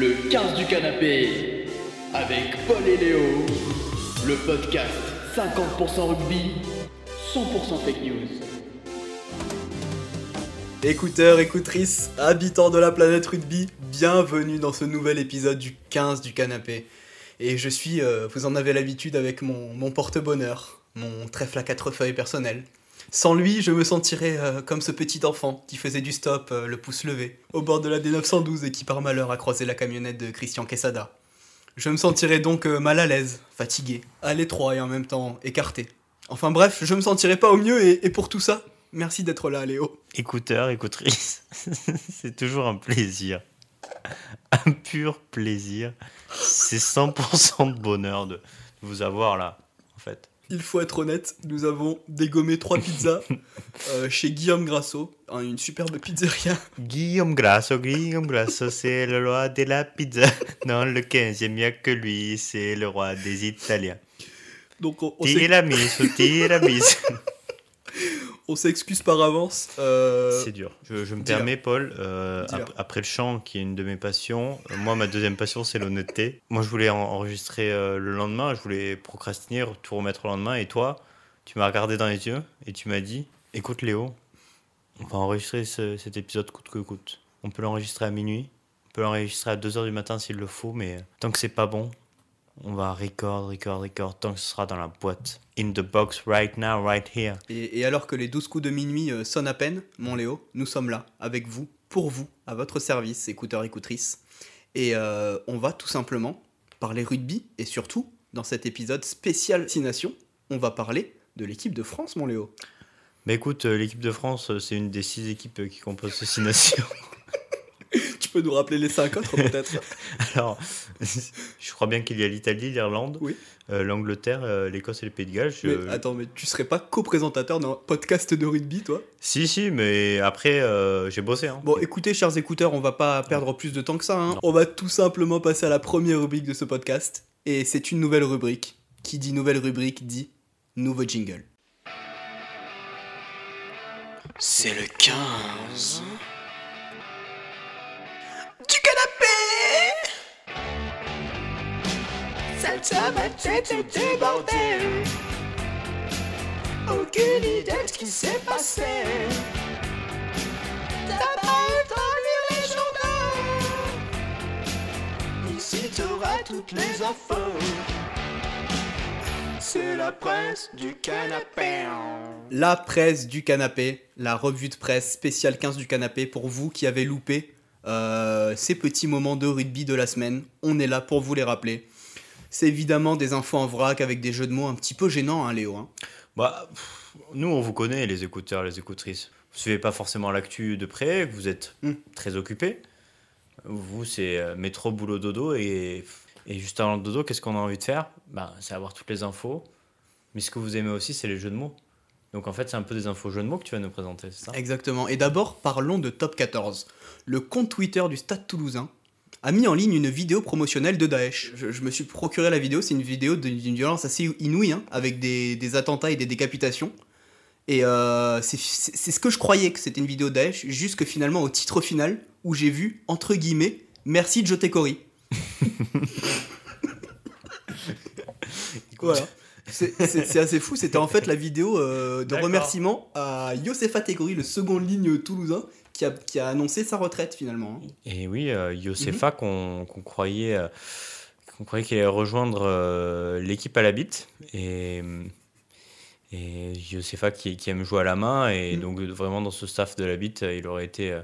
Le 15 du canapé avec Paul et Léo. Le podcast 50% rugby, 100% fake news. Écouteurs, écoutrices, habitants de la planète rugby, bienvenue dans ce nouvel épisode du 15 du canapé. Et je suis, euh, vous en avez l'habitude, avec mon, mon porte-bonheur, mon trèfle à quatre feuilles personnel. Sans lui, je me sentirais euh, comme ce petit enfant qui faisait du stop, euh, le pouce levé, au bord de la D912 et qui par malheur a croisé la camionnette de Christian Quesada. Je me sentirais donc euh, mal à l'aise, fatigué, à l'étroit et en même temps écarté. Enfin bref, je me sentirais pas au mieux et, et pour tout ça, merci d'être là Léo. Écouteurs, écoutrices, c'est toujours un plaisir. Un pur plaisir. C'est 100% de bonheur de vous avoir là, en fait. Il faut être honnête, nous avons dégommé trois pizzas euh, chez Guillaume Grasso, hein, une superbe pizzeria. Guillaume Grasso, Guillaume Grasso, c'est le roi de la pizza. Dans le 15, il n'y a que lui, c'est le roi des Italiens. Donc on, on tiramisu. on s'excuse par avance. euh, C'est dur. Je, je me permets, Paul, euh, ap- après le chant, qui est une de mes passions, euh, moi, ma deuxième passion, c'est l'honnêteté. Moi, je voulais en- enregistrer le lendemain, je voulais procrastiner, tout remettre au lendemain. Et toi, tu m'as regardé dans les yeux et tu m'as dit Écoute, Léo, on va enregistrer ce- cet épisode coûte que coûte. On peut l'enregistrer à minuit, on peut l'enregistrer à 2h du matin s'il le faut, mais tant que c'est pas bon, on va record, record, record, tant que ce sera dans la boîte. In the box, right now, right here. Et, et alors que les 12 coups de minuit euh, sonnent à peine, mon Léo, nous sommes là, avec vous, pour vous, à votre service, écouteurs, écoutrices. Et euh, on va tout simplement parler rugby, et surtout, dans cet épisode spécial Six Nations, on va parler de l'équipe de France, mon Léo. Bah écoute, euh, l'équipe de France, c'est une des six équipes qui composent ce Six Nations. Tu peux nous rappeler les cinq autres, peut-être? Alors, je crois bien qu'il y a l'Italie, l'Irlande, Oui. euh, l'Angleterre, euh, l'Écosse et le Pays de Galles. Je- Mais Attends, mais tu serais pas co-présentateur d'un podcast de rugby, toi? Si, si, mais après, euh, j'ai bossé. Hein. Bon, écoutez, chers écouteurs, on va pas perdre plus de temps que ça. hein. On va tout simplement passer à la première rubrique de ce podcast. Et c'est une nouvelle rubrique. Qui dit nouvelle rubrique dit nouveau jingle. C'est le 15. Ça va être du bordel. Aucune idée de ce qui s'est passé. T'as pas eu le temps de lire les journaux. Ici t'auras toutes les infos. C'est la presse du canapé. La presse du canapé, la revue de presse spéciale 15 du canapé pour vous qui avez loupé euh, ces petits moments de rugby de la semaine. On est là pour vous les rappeler. C'est évidemment des infos en vrac avec des jeux de mots un petit peu gênants, hein, Léo. hein. Bah, pff, nous, on vous connaît, les écouteurs, les écoutrices. Vous suivez pas forcément l'actu de près, vous êtes Hmm. très occupés. Vous, c'est euh, métro, boulot, dodo. Et, et juste avant le dodo, qu'est-ce qu'on a envie de faire? Bah, C'est avoir toutes les infos. Mais ce que vous aimez aussi, c'est les jeux de mots. Donc en fait, c'est un peu des infos jeux de mots que tu vas nous présenter, c'est ça? Exactement. Et d'abord, parlons de Top 14. Le compte Twitter du Stade toulousain a mis en ligne une vidéo promotionnelle de Daesh. Je, je me suis procuré la vidéo, c'est une vidéo d'une violence assez inouïe, hein, avec des, des attentats et des décapitations. Et euh, c'est ce que je croyais que c'était une vidéo de Daesh, juste que finalement au titre final, où j'ai vu, entre guillemets, merci Joté Kori. voilà. C'est- assez fou, c'était en fait la vidéo euh, de remerciement à Yosefa Tegori, le second ligne toulousain, qui a, qui a annoncé sa retraite finalement. hein. Et oui, euh. Yosefa qu'on qu'on croyait, euh, qu'on croyait qu'il allait rejoindre euh, l'équipe à la bite. Et, et Yosefa qui, qui aime jouer à la main. Et Mhm. donc, vraiment, dans ce staff de la bite, il aurait été,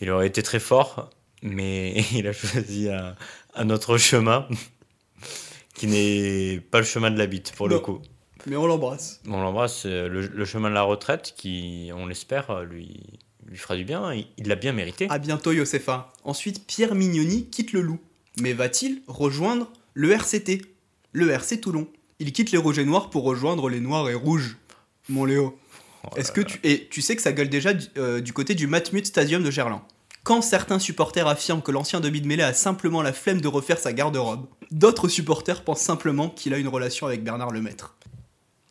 il aurait été très fort. Mais il a choisi un, un autre chemin qui n'est pas le chemin de la bite, pour le coup. Mais on l'embrasse. On l'embrasse. Le, le chemin de la retraite, qui, on l'espère, lui, lui fera du bien. Il- l'a bien mérité. À bientôt Yosefa. Ensuite, Pierre Mignoni quitte le loup. Mais va-t-il rejoindre le RCT Le RC Toulon? Il quitte les rouges et noirs pour rejoindre les noirs et rouges. Mon Léo. Oh Est-ce que tu. Et tu sais que ça gueule déjà du, euh, du côté du Matmut Stadium de Gerland. Quand certains supporters affirment que l'ancien demi de mêlée a simplement la flemme de refaire sa garde-robe, d'autres supporters pensent simplement qu'il a une relation avec Bernard Lemaître.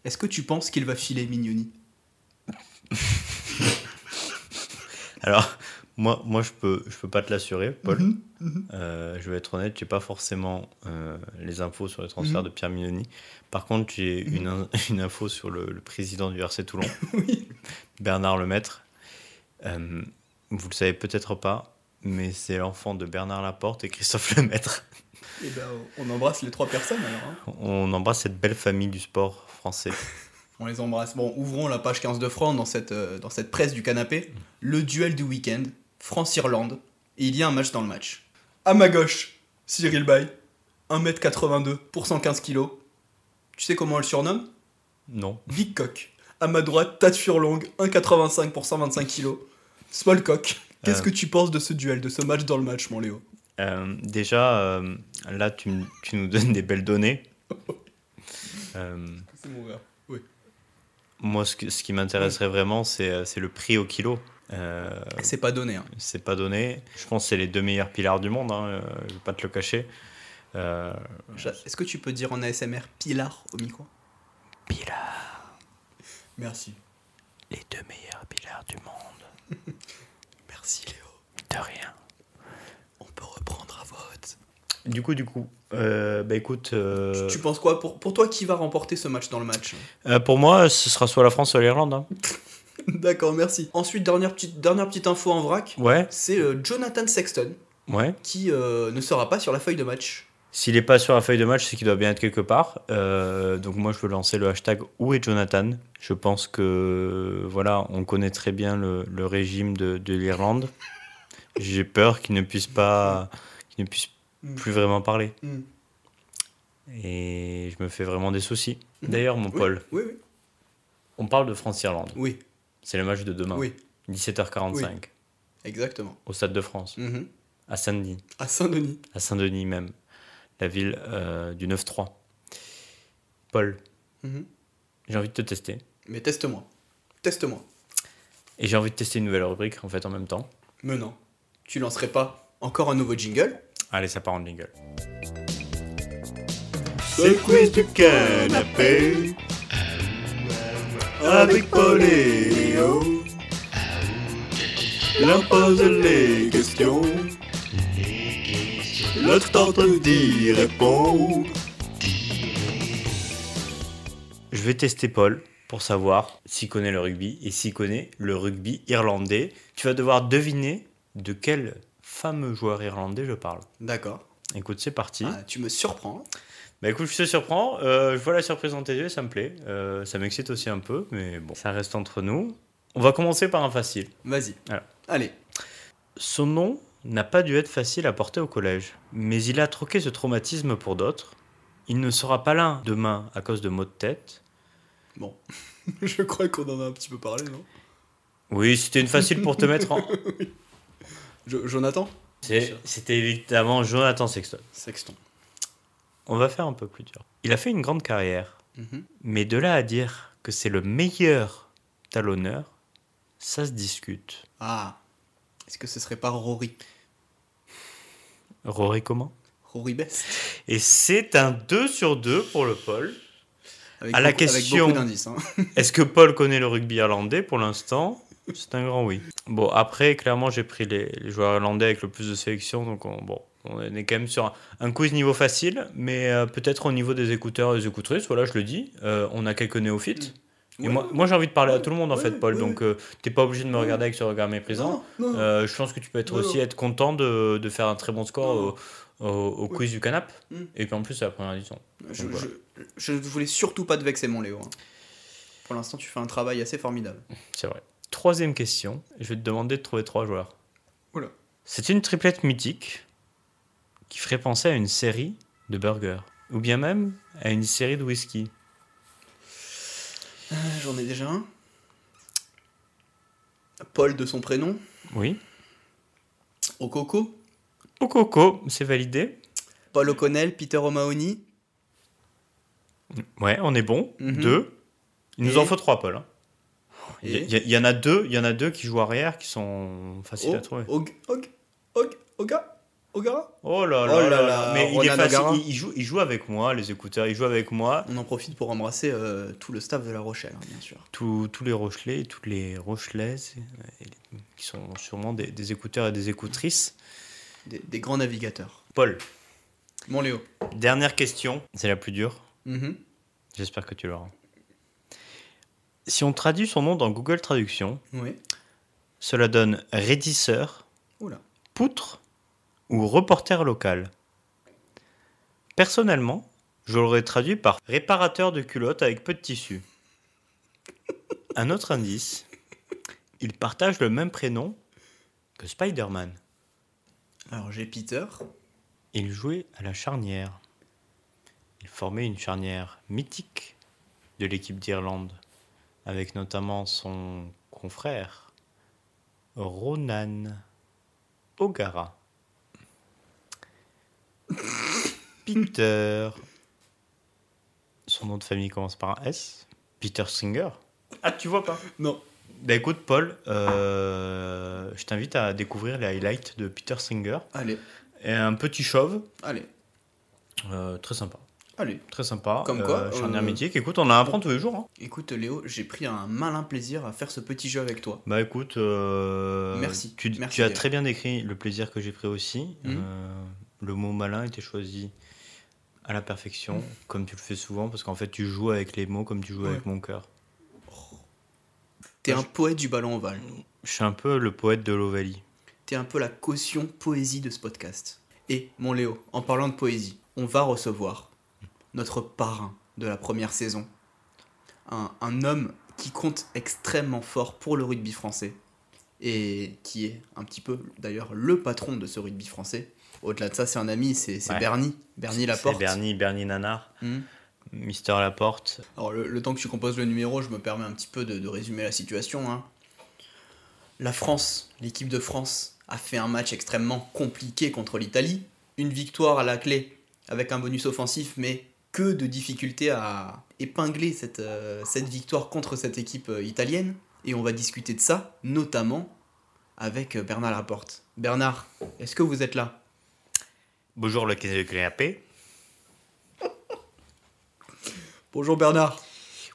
Est-ce que tu penses qu'il va filer Mignoni? Alors, Moi, moi je peux, je peux pas te l'assurer, Paul. Mhm, mhm. Euh, je vais être honnête, j'ai pas forcément euh, les infos sur le transfert Mhm. de Pierre Mignoni. Par contre, j'ai une, in- une info sur le, le président du RC Toulon, Oui. Bernard Lemaître. Euh, vous le savez peut-être pas, mais c'est l'enfant de Bernard Laporte et Christophe Lemaître. Eh ben, on embrasse les trois personnes alors. hein. On embrasse cette belle famille du sport français. On les embrasse. Bon, ouvrons la page 15 de France dans cette, euh, dans cette presse du canapé. Le duel du week-end, France-Irlande. Et il y a un match dans le match. À ma gauche, Cyril Bay, 1m82 pour 115 kg. Tu sais comment on le surnomme? Non. Big Cock. À ma droite, Tad Furlong, 1,85 pour 125 kg. Small Cock. Qu'est-ce Euh. que tu penses de ce duel, de ce match dans le match, mon Léo? Euh, déjà, euh, là, tu, nous donnes des belles données. C'est mon gars. Oui. Moi, ce, que- ce qui m'intéresserait vraiment, c'est euh, c'est le prix au kilo. Euh, C'est pas donné. Hein. c'est pas donné. Je pense que c'est les deux meilleurs pilars du monde, hein, euh, je vais pas te le cacher. Euh, Est-ce que tu peux dire en ASMR Pilar au micro? Pilar, Merci. les deux meilleurs pilars du monde. Merci Léo. De rien. On peut reprendre à vote. Du coup, du coup, euh, bah écoute, euh, Tu penses quoi pour, pour toi, qui va remporter ce match dans le match? euh, pour moi, ce sera soit la France, soit l'Irlande. hein. D'accord, merci. Ensuite, dernière petite, dernière petite info en vrac. Ouais, C'est Jonathan Sexton ouais. qui ne sera pas sur la feuille de match. S'il n'est pas sur la feuille de match, c'est qu'il doit bien être quelque part. Euh, donc moi, je veux lancer le hashtag Où est Jonathan? Je pense que voilà, on connaît très bien le, le régime de, de l'Irlande. J'ai peur qu'il ne puisse pas, qu'il ne puisse Mm. plus vraiment parler. Mm. Et je me fais vraiment des soucis. Mhm. D'ailleurs, mon Oui, Paul, Oui, oui. on parle de France-Irlande. Oui, C'est le match de demain, oui, 17h45, exactement. au Stade de France, Mhm. à Saint-Denis. À Saint-Denis. à Saint-Denis même, la ville euh, du 9-3. Paul, Mhm. j'ai envie de te tester. Mais teste-moi. Teste-moi. Et j'ai envie de tester une nouvelle rubrique en fait en même temps. Mais non. Tu lancerais pas encore un nouveau jingle? Allez, ça part en jingle. Le quiz du canapé avec Paul et Léo. L'un pose les questions, l'autre tente d'y répondre. Je vais tester Paul pour savoir s'il connaît le rugby et s'il connaît le rugby irlandais. Tu vas devoir deviner de quel fameux joueur irlandais je parle. D'accord. Écoute, c'est parti. Ah, tu me surprends. Bah écoute, je te surprends. Euh, je vois la surprise dans tes yeux, ça me plaît. Euh, ça m'excite aussi un peu, mais bon, ça reste entre nous. On va commencer par un facile. Vas-y. Allez. Son nom n'a pas dû être facile à porter au collège, mais il a troqué ce traumatisme pour d'autres. Il ne sera pas là demain à cause de maux de tête. Bon. Je crois qu'on en a un petit peu parlé, non? Oui, c'était une facile pour te mettre en. Jo- Jonathan? C'était évidemment Jonathan Sexton. Sexton. On va faire un peu plus dur. Il a fait une grande carrière, Mhm. mais de là à dire que c'est le meilleur talonneur, ça se discute. Ah. Est-ce que ce serait pas Rory? Rory comment? Rory Best Et c'est un 2 sur 2 pour le Paul. avec À la beaucoup- question- hein. Est-ce que Paul connaît le rugby irlandais? Pour l'instant C'est un grand oui. Bon, après, clairement, j'ai pris les, les joueurs irlandais avec le plus de sélection, donc on, bon, on est quand même sur un, un quiz niveau facile, mais euh, peut-être au niveau des écouteurs et des écoutrices, voilà, je le dis, euh, on a quelques néophytes. Et Ouais. moi, moi j'ai envie de parler à tout le monde en ouais, fait, Paul, donc euh, t'es pas obligé de me regarder avec ce regard méprisant. Non, non. Je pense que tu peux être aussi être content de, de faire un très bon score au, au- au Oui. quiz du canap. Mm. Et puis en plus, c'est la première édition. je, Donc, voilà. je, je ne voulais surtout pas te vexer, mon Léo. hein. Pour l'instant, tu fais un travail assez formidable. C'est vrai. Troisième question, je vais te demander de trouver trois joueurs. Oula. C'est une triplette mythique qui ferait penser à une série de burgers, ou bien même à une série de whisky. Euh, J'en ai déjà un. Paul de son prénom. Oui. Au coco. Au coco, c'est validé. Paul O'Connell, Peter O'Mahony. Ouais, on est bon. Mhm. Deux. Il nous en faut trois, Paul. hein. Il y, Et il y- il y en a deux, il y en a deux qui jouent arrière qui sont faciles à trouver. Og, Og, Og, Oga. Ogara? Oh là Oh là, là, Mais il est facile, il, il joue, il joue avec moi, les écouteurs, il joue avec moi. On en profite pour embrasser euh, tout le staff de La Rochelle, hein, bien sûr. Tous, les Rochelais, toutes les Rochelaises, euh, qui sont sûrement des, des écouteurs et des écoutrices. Des, des grands navigateurs. Paul, Mon Léo. dernière question, c'est la plus dure. Mhm. J'espère que tu l'auras. Si on traduit son nom dans Google Traduction, Oui. cela donne raidisseur, Oula. poutre ou reporter local. Personnellement, je l'aurais traduit par réparateur de culottes avec peu de tissu. Un autre indice, il partage le même prénom que Spider-Man. Alors j'ai Peter. Il jouait à la charnière. Il formait une charnière mythique de l'équipe d'Irlande, avec notamment son confrère Ronan O'Gara. Peter. Son nom de famille commence par un S. Peter Singer. Ah, tu vois pas? Non. Bah écoute, Paul, euh, je t'invite à découvrir les highlights de Peter Singer. Allez, Et un petit chauve, allez, euh, très sympa. Allez. Très sympa. Comme quoi, euh, charnière euh, mythique. Écoute, on en apprend tous les jours. hein. Écoute Léo, j'ai pris un malin plaisir à faire ce petit jeu avec toi. Bah écoute, euh, Merci. Tu, Merci, tu as très bien décrit le plaisir que j'ai pris aussi. Mhm. Euh, le mot malin était choisi à la perfection, Mhm. comme tu le fais souvent, parce qu'en fait tu joues avec les mots comme tu joues Ouais. avec mon cœur. T'es un poète du ballon ovale. Je suis un peu le poète de l'Ovalie. T'es un peu la caution poésie de ce podcast. Et mon Léo, en parlant de poésie, on va recevoir notre parrain de la première saison. Un, un homme qui compte extrêmement fort pour le rugby français. Et qui est un petit peu d'ailleurs le patron de ce rugby français. Au-delà de ça, c'est un ami, c'est Ouais. Bernie. Bernie Laporte. C'est Bernie, Bernie Nanar, Hmm. Mister Laporte. Alors, le, le temps que tu composes le numéro, je me permets un petit peu de, de résumer la situation. hein. La France, l'équipe de France, a fait un match extrêmement compliqué contre l'Italie. Une victoire à la clé avec un bonus offensif, mais que de difficultés à épingler cette, euh, cette victoire contre cette équipe euh, italienne. Et on va discuter de ça, notamment avec euh, Bernard Laporte. Bernard, est-ce que vous êtes là? Bonjour le canapé. Bonjour Bernard.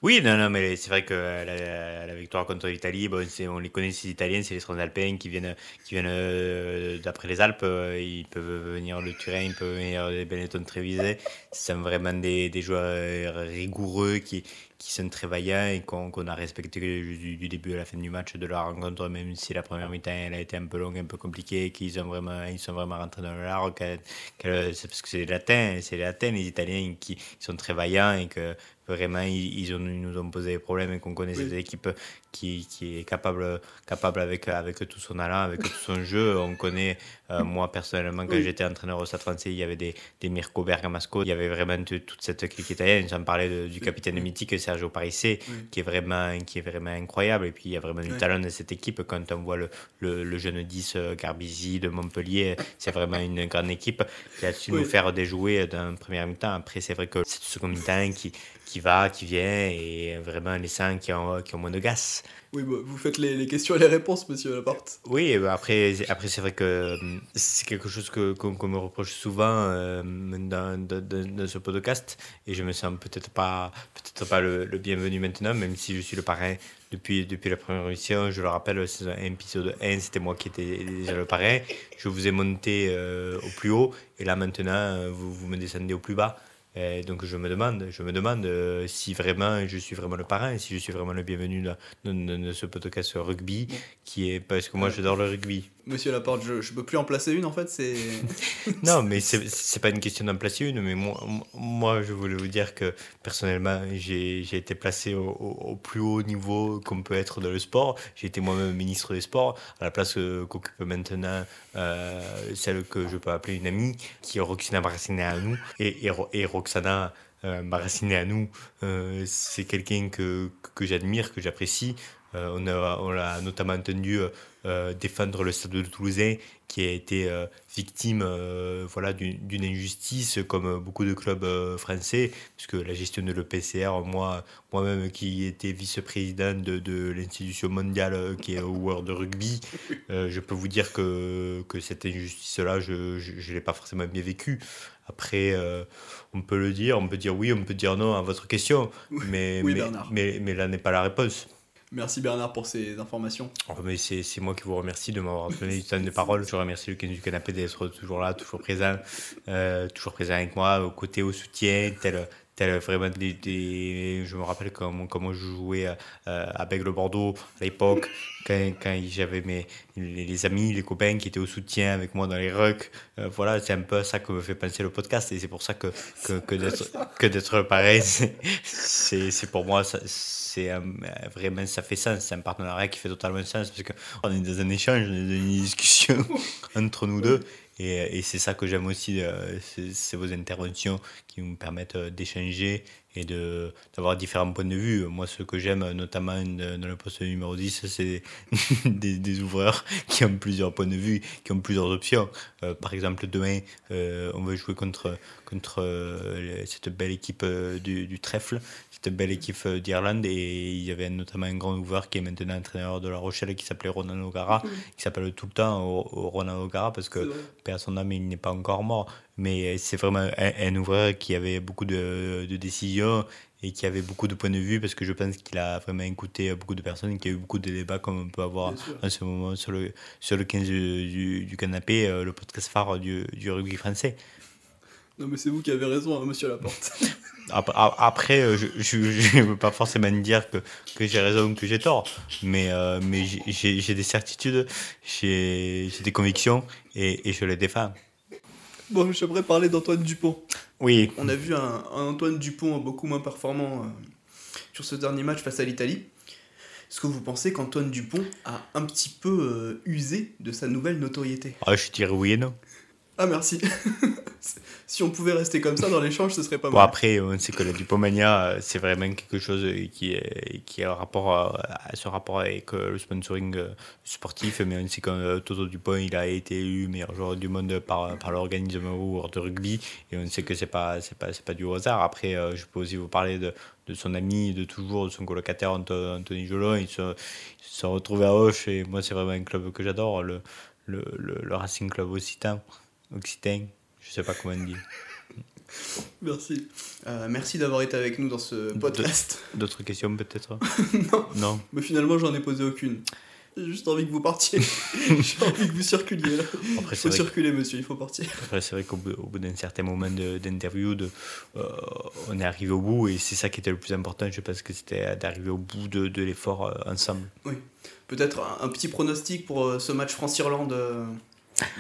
Oui, non, non, mais c'est vrai que la, la victoire contre l'Italie, bon, on les connaît, ces Italiens, c'est les Transalpins qui viennent, qui viennent euh, d'après les Alpes. euh, Ils peuvent venir le Turin, ils peuvent venir des Benetton Treviset. Ce sont vraiment des, des joueurs rigoureux qui, qui sont très vaillants et qu'on a respecté du, début à la fin du match de la rencontre, même si la première mi-temps elle a été un peu longue, un peu compliquée, qu'ils ils sont vraiment rentrés dans le large. C'est parce que c'est les Latins, c'est les les Italiens qui, qui sont très vaillants et que vraiment ils, ils ont, ils nous ont posé des problèmes et qu'on connaît Oui. cette équipe qui, qui est capable, capable avec, avec tout son allant, avec tout son jeu. On connaît, euh, moi personnellement, quand Oui. j'étais entraîneur au Stade français, il y avait des, des Mirko Bergamasco, il y avait vraiment toute cette clique italienne. J'en parlais de- du capitaine mythique Sergio Parisse, qui est vraiment qui est vraiment incroyable. Et puis il y a vraiment du talent de cette équipe. Quand on voit le, le, le jeune 10 euh, Garbisi de Montpellier c'est vraiment une grande équipe qui a su nous faire déjouer d'un premier mi-temps. Après c'est vrai que c'est ce second mi-temps qui, qui va qui vient et vraiment les 5 qui ont, qui ont moins de gaz Oui, bah, vous faites les, les questions et les réponses, monsieur Laporte. oui, ben après, après c'est vrai que hum, c'est quelque chose qu'on, me reproche souvent euh, dans, dans- ce podcast, et je me sens peut-être pas, peut-être pas le, le bienvenu maintenant, même si je suis le parrain depuis, depuis la première émission. Je le rappelle, saison 1, épisode 1, c'était moi qui étais déjà le parrain. Je vous ai monté euh, au plus haut, et là maintenant, euh, vous, vous me descendez au plus bas. Et donc je me demande, je me demande euh, si vraiment je suis vraiment le parrain, si je suis vraiment le bienvenu dans ce podcast rugby, qui est parce que moi j'adore le rugby. Monsieur Laporte, je, je peux plus en placer une en fait. Non, mais c'est pas une question d'en placer une, mais moi, je voulais vous dire que personnellement j'ai été placé au, plus haut niveau qu'on peut être dans le sport. J'ai été moi-même ministre des Sports, à la place euh, qu'occupe maintenant euh, celle que je peux appeler une amie, qui est Roxana Barassina à nous. Et, et, Ro- et Roxana euh, Barassina à nous, euh, c'est quelqu'un que, que j'admire, que j'apprécie. Euh, on a, on notamment entendu euh, euh, défendre le Stade de Toulousain qui a été victime voilà, d'une injustice comme beaucoup de clubs français, puisque la gestion de l'EPCR, moi, moi-même qui étais vice-président de, de l'institution mondiale qui est au World Rugby, je peux vous dire que, que cette injustice-là, je ne l'ai pas forcément bien vécue. Après, euh, on peut le dire, on peut dire oui, on peut dire non à votre question, mais, oui, mais, mais, mais là n'est pas la réponse. Merci Bernard pour ces informations. Oh, c'est moi qui vous remercie de m'avoir donné du temps de parole. Je remercie le 15 du canapé d'être toujours là, toujours présent, euh, toujours présent avec moi, aux côtés, au soutien, tel, tel vraiment des, des- Je me rappelle comment, comment je jouais euh, à Bègle Bordeaux à l'époque, quand, quand j'avais mes, les, les amis, les copains qui étaient au soutien avec moi dans les rucks. Euh, voilà, c'est un peu ça que me fait penser le podcast et c'est pour ça que, que, que d'être que d'être pareil, c'est- pour moi, c'est vraiment, ça fait sens. C'est un partenariat qui fait totalement sens parce qu'on est dans un échange, on est dans une discussion entre nous deux. Et, et c'est ça que j'aime aussi, euh, c'est c'est vos interventions qui nous permettent euh, d'échanger et de d'avoir différents points de vue. Moi, ce que j'aime, notamment dans le poste numéro 10, c'est des, des ouvreurs qui ont plusieurs points de vue, qui ont plusieurs options. Euh, par exemple, demain, euh, on va jouer contre, contre euh, cette belle équipe du, du trèfle, cette belle équipe d'Irlande. Et il y avait notamment un grand ouvreur qui est maintenant entraîneur de La Rochelle qui s'appelait Ronan O'Gara, qui s'appelle tout le temps Ronan O'Gara parce que à son âme, il n'est pas encore mort. Mais c'est vraiment un, un ouvreur qui avait beaucoup de, de décisions et qui avait beaucoup de points de vue parce que je pense qu'il a vraiment écouté beaucoup de personnes et qu'il y a eu beaucoup de débats comme on peut avoir en ce moment sur le, sur le 15 du, du- canapé, euh, le podcast phare du, du rugby français. Non mais c'est vous qui avez raison, hein, monsieur Laporte. Après, euh, je ne veux pas forcément dire que, que j'ai raison ou que j'ai tort, mais, euh, mais j'ai- des certitudes, j'ai j'ai des convictions et, et je les défends. Bon, j'aimerais parler d'Antoine Dupont. Oui, On a vu un, un Antoine Dupont beaucoup moins performant euh, sur ce dernier match face à l'Italie. Est-ce que vous pensez qu'Antoine Dupont a un petit peu euh, usé de sa nouvelle notoriété? Ah, je dirais oui et non. Ah merci. si on pouvait rester comme ça dans l'échange, ce serait pas Bon, mal. après, on sait que la Dupomania, euh, c'est vraiment quelque chose qui, est, qui a rapport à, à ce rapport avec euh, le sponsoring euh, sportif. Mais on sait que euh, Toto Dupont, il a été élu meilleur joueur du monde par, par l'organisme World de rugby. Et on sait que c'est pas, c'est pas, c'est pas du hasard. Après, euh, je peux aussi vous parler de, de son ami de toujours, de son colocataire Anthony Jolon. Ils se, ils se sont retrouvés à Auch. Et moi, c'est vraiment un club que j'adore, le, le, le, le Racing Club Occitan. Occitan, je sais pas comment on dit. Merci. Euh, merci d'avoir été avec nous dans ce podcast. D'autres questions peut-être? Non, Non. mais finalement, j'en ai posé aucune. J'ai juste envie que vous partiez. J'ai envie que vous circuliez. là. Après, Il faut circuler, monsieur, il faut partir. après, c'est vrai qu'au bout, d'un certain moment d'interview, euh, on est arrivé au bout et c'est ça qui était le plus important. Je pense que c'était d'arriver au bout de, de l'effort euh, ensemble. Peut-être un, un petit pronostic pour ce match France-Irlande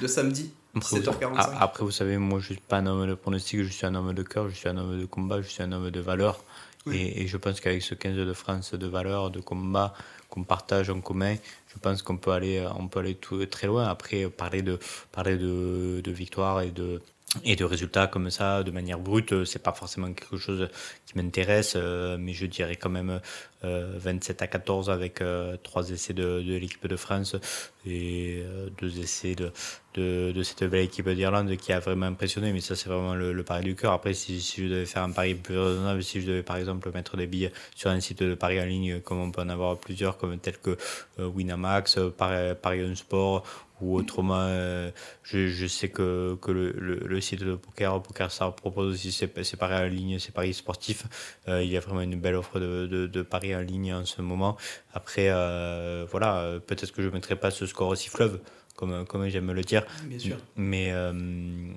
de samedi, Après, vous, 7h45. a- après, vous savez, moi, je suis pas un homme de pronostic, je suis un homme de cœur, je suis un homme de combat, je suis un homme de valeur. Oui. Et, et je pense qu'avec ce 15 de France de valeur, de combat qu'on partage en commun, je pense qu'on peut aller, on peut aller tout- très loin. Après, parler de, parler de, de victoire et de, et de résultats comme ça, de manière brute, c'est pas forcément quelque chose qui m'intéresse, euh, mais je dirais quand même euh, 27 à 14 avec euh, trois essais de, de l'équipe de France et euh, deux essais de, de, cette belle équipe d'Irlande qui a vraiment impressionné, mais ça c'est vraiment le, le pari du cœur. Après, si, je devais faire un pari plus raisonnable, si je devais par exemple mettre des billets sur un site de pari en ligne, comme on peut en avoir plusieurs, comme tel que euh, Winamax, euh, Pari, Pari On Sport ou autrement, euh, je, je sais que, que le, le, le site de poker, PokerStar propose aussi ses, ses paris en ligne, ses paris sportifs. Euh, il y a vraiment une belle offre de, de, de paris en ligne en ce moment. Après, euh, voilà, euh, peut-être que je ne mettrai pas ce score aussi fleuve, comme, comme j'aime le dire. Bien sûr. Mais euh, euh,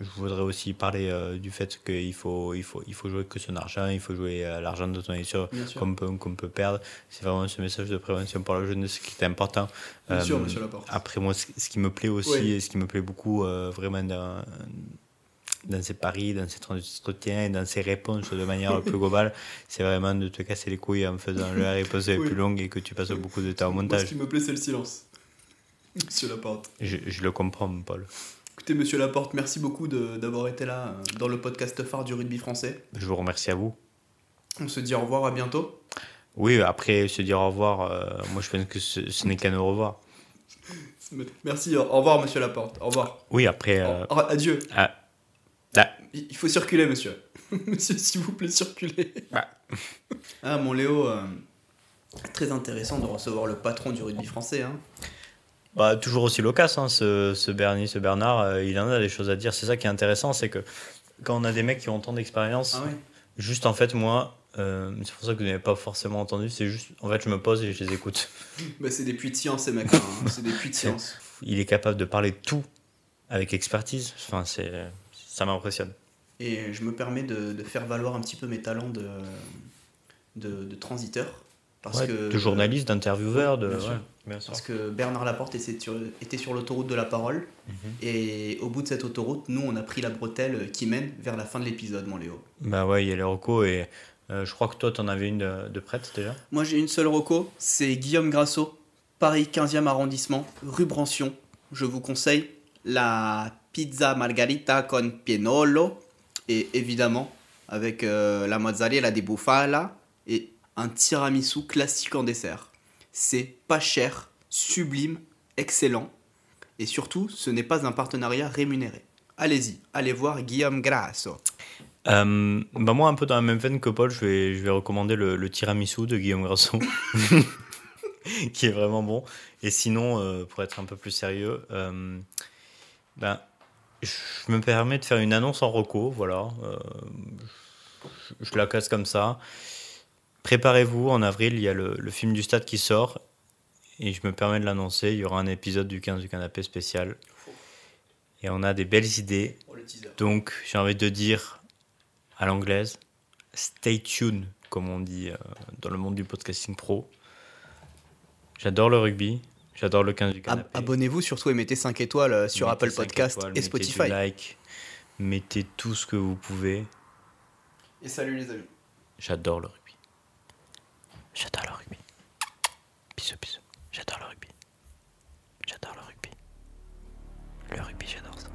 je voudrais aussi parler euh, du fait qu'il faut, il faut, il faut jouer que son argent, il faut jouer l'argent dont on est sûr qu'on peut, qu'on peut perdre. C'est vraiment ce message de prévention pour la jeunesse qui est important. Bien sûr, monsieur Laporte. Après, moi, ce, ce qui me plaît aussi, Oui. et ce qui me plaît beaucoup, vraiment dans, dans ces paris, dans ces entretiens, dans ces réponses de manière plus globale, c'est vraiment de te casser les couilles en faisant la réponse la Oui. plus longue et que tu passes beaucoup de temps au Moi, ce montage. qui me plaît, c'est le silence. Monsieur Laporte. Je, je le comprends, Paul. Écoutez, monsieur Laporte, merci beaucoup d'avoir été là euh, dans le podcast phare du rugby français. Je vous remercie à vous. On se dit au revoir, à bientôt. Oui, après se dire au revoir, euh, moi je pense que ce, ce n'est qu'un au revoir. Merci, au revoir, monsieur Laporte. Au revoir. Oui, après. euh, adieu. ah, ah, Il faut circuler, monsieur. monsieur, s'il vous plaît, circulez. Bah. ah, mon Léo, euh, très intéressant de recevoir le patron du rugby français. Hein. Bah, toujours aussi loquace, hein, ce, ce Bernie, ce Bernard, euh, il en a des choses à dire. C'est ça qui est intéressant, c'est que quand on a des mecs qui ont tant d'expérience, Ah ouais juste en fait, moi, euh, c'est pour ça que vous n'avez pas forcément entendu, c'est juste, en fait, je me pose et je les écoute. bah, C'est des puits de science, ces mecs-là. hein. C'est des puits de science. Il est capable de parler de tout avec expertise. Enfin, c'est, ça m'impressionne. Et je me permets de, de faire valoir un petit peu mes talents de, de, de transiteur. Parce Ouais, que, de journaliste, d'intervieweur, de. Bien sûr. ouais, bien sûr. Parce que Bernard Laporte était sur, était sur l'autoroute de la parole. Et au bout de cette autoroute, nous, on a pris la bretelle qui mène vers la fin de l'épisode, mon Léo. Bah ouais, il y a les recos et euh, je crois que toi, t'en avais une de, de prête déjà. Moi, j'ai une seule reco, c'est Guillaume Grasso, Paris 15e arrondissement, rue Brancion. Je vous conseille la pizza margarita con pienolo et évidemment avec euh, la mozzarella di bufala et un tiramisu classique en dessert. C'est pas cher, sublime, excellent et surtout, ce n'est pas un partenariat rémunéré. Allez-y, allez voir Guillaume Grasso. Euh, bah moi, un peu dans la même veine que Paul, je vais, je vais recommander le, le tiramisu de Guillaume Grasso, qui est vraiment bon. Et sinon, euh, pour être un peu plus sérieux, euh, ben, je me permets de faire une annonce en reco, voilà. Euh, je, je la casse comme ça. Préparez-vous, en avril, il y a le, le film du stade qui sort. Et je me permets de l'annoncer, il y aura un épisode du 15 du canapé spécial. Et on a des belles idées. Teaser. Donc, j'ai envie de dire à l'anglaise, stay tuned, comme on dit euh, dans le monde du podcasting pro. J'adore le rugby, j'adore le 15 du canapé. Abonnez-vous surtout et mettez 5 étoiles euh, sur Mettez Apple Podcast étoiles, et mettez du Spotify. like, mettez tout ce que vous pouvez. Et salut les amis. J'adore le rugby. J'adore le rugby. Bisous, bisous. J'adore le rugby. J'adore le rugby. Le rugby, j'adore ça.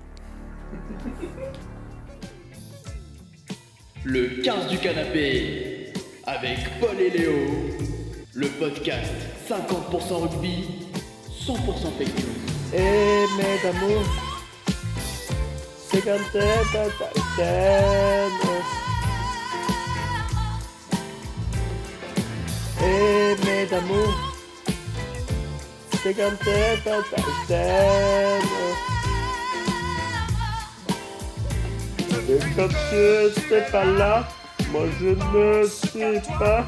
Le 15 du canapé avec Paul et Léo. Le podcast 50% rugby, 100% fake news. Eh, mais d'amour. 50% Eh, aimé d'amour. C'est comme t'aimes, t'aimes. Et quand tu n'étais pas là, moi je ne suis pas.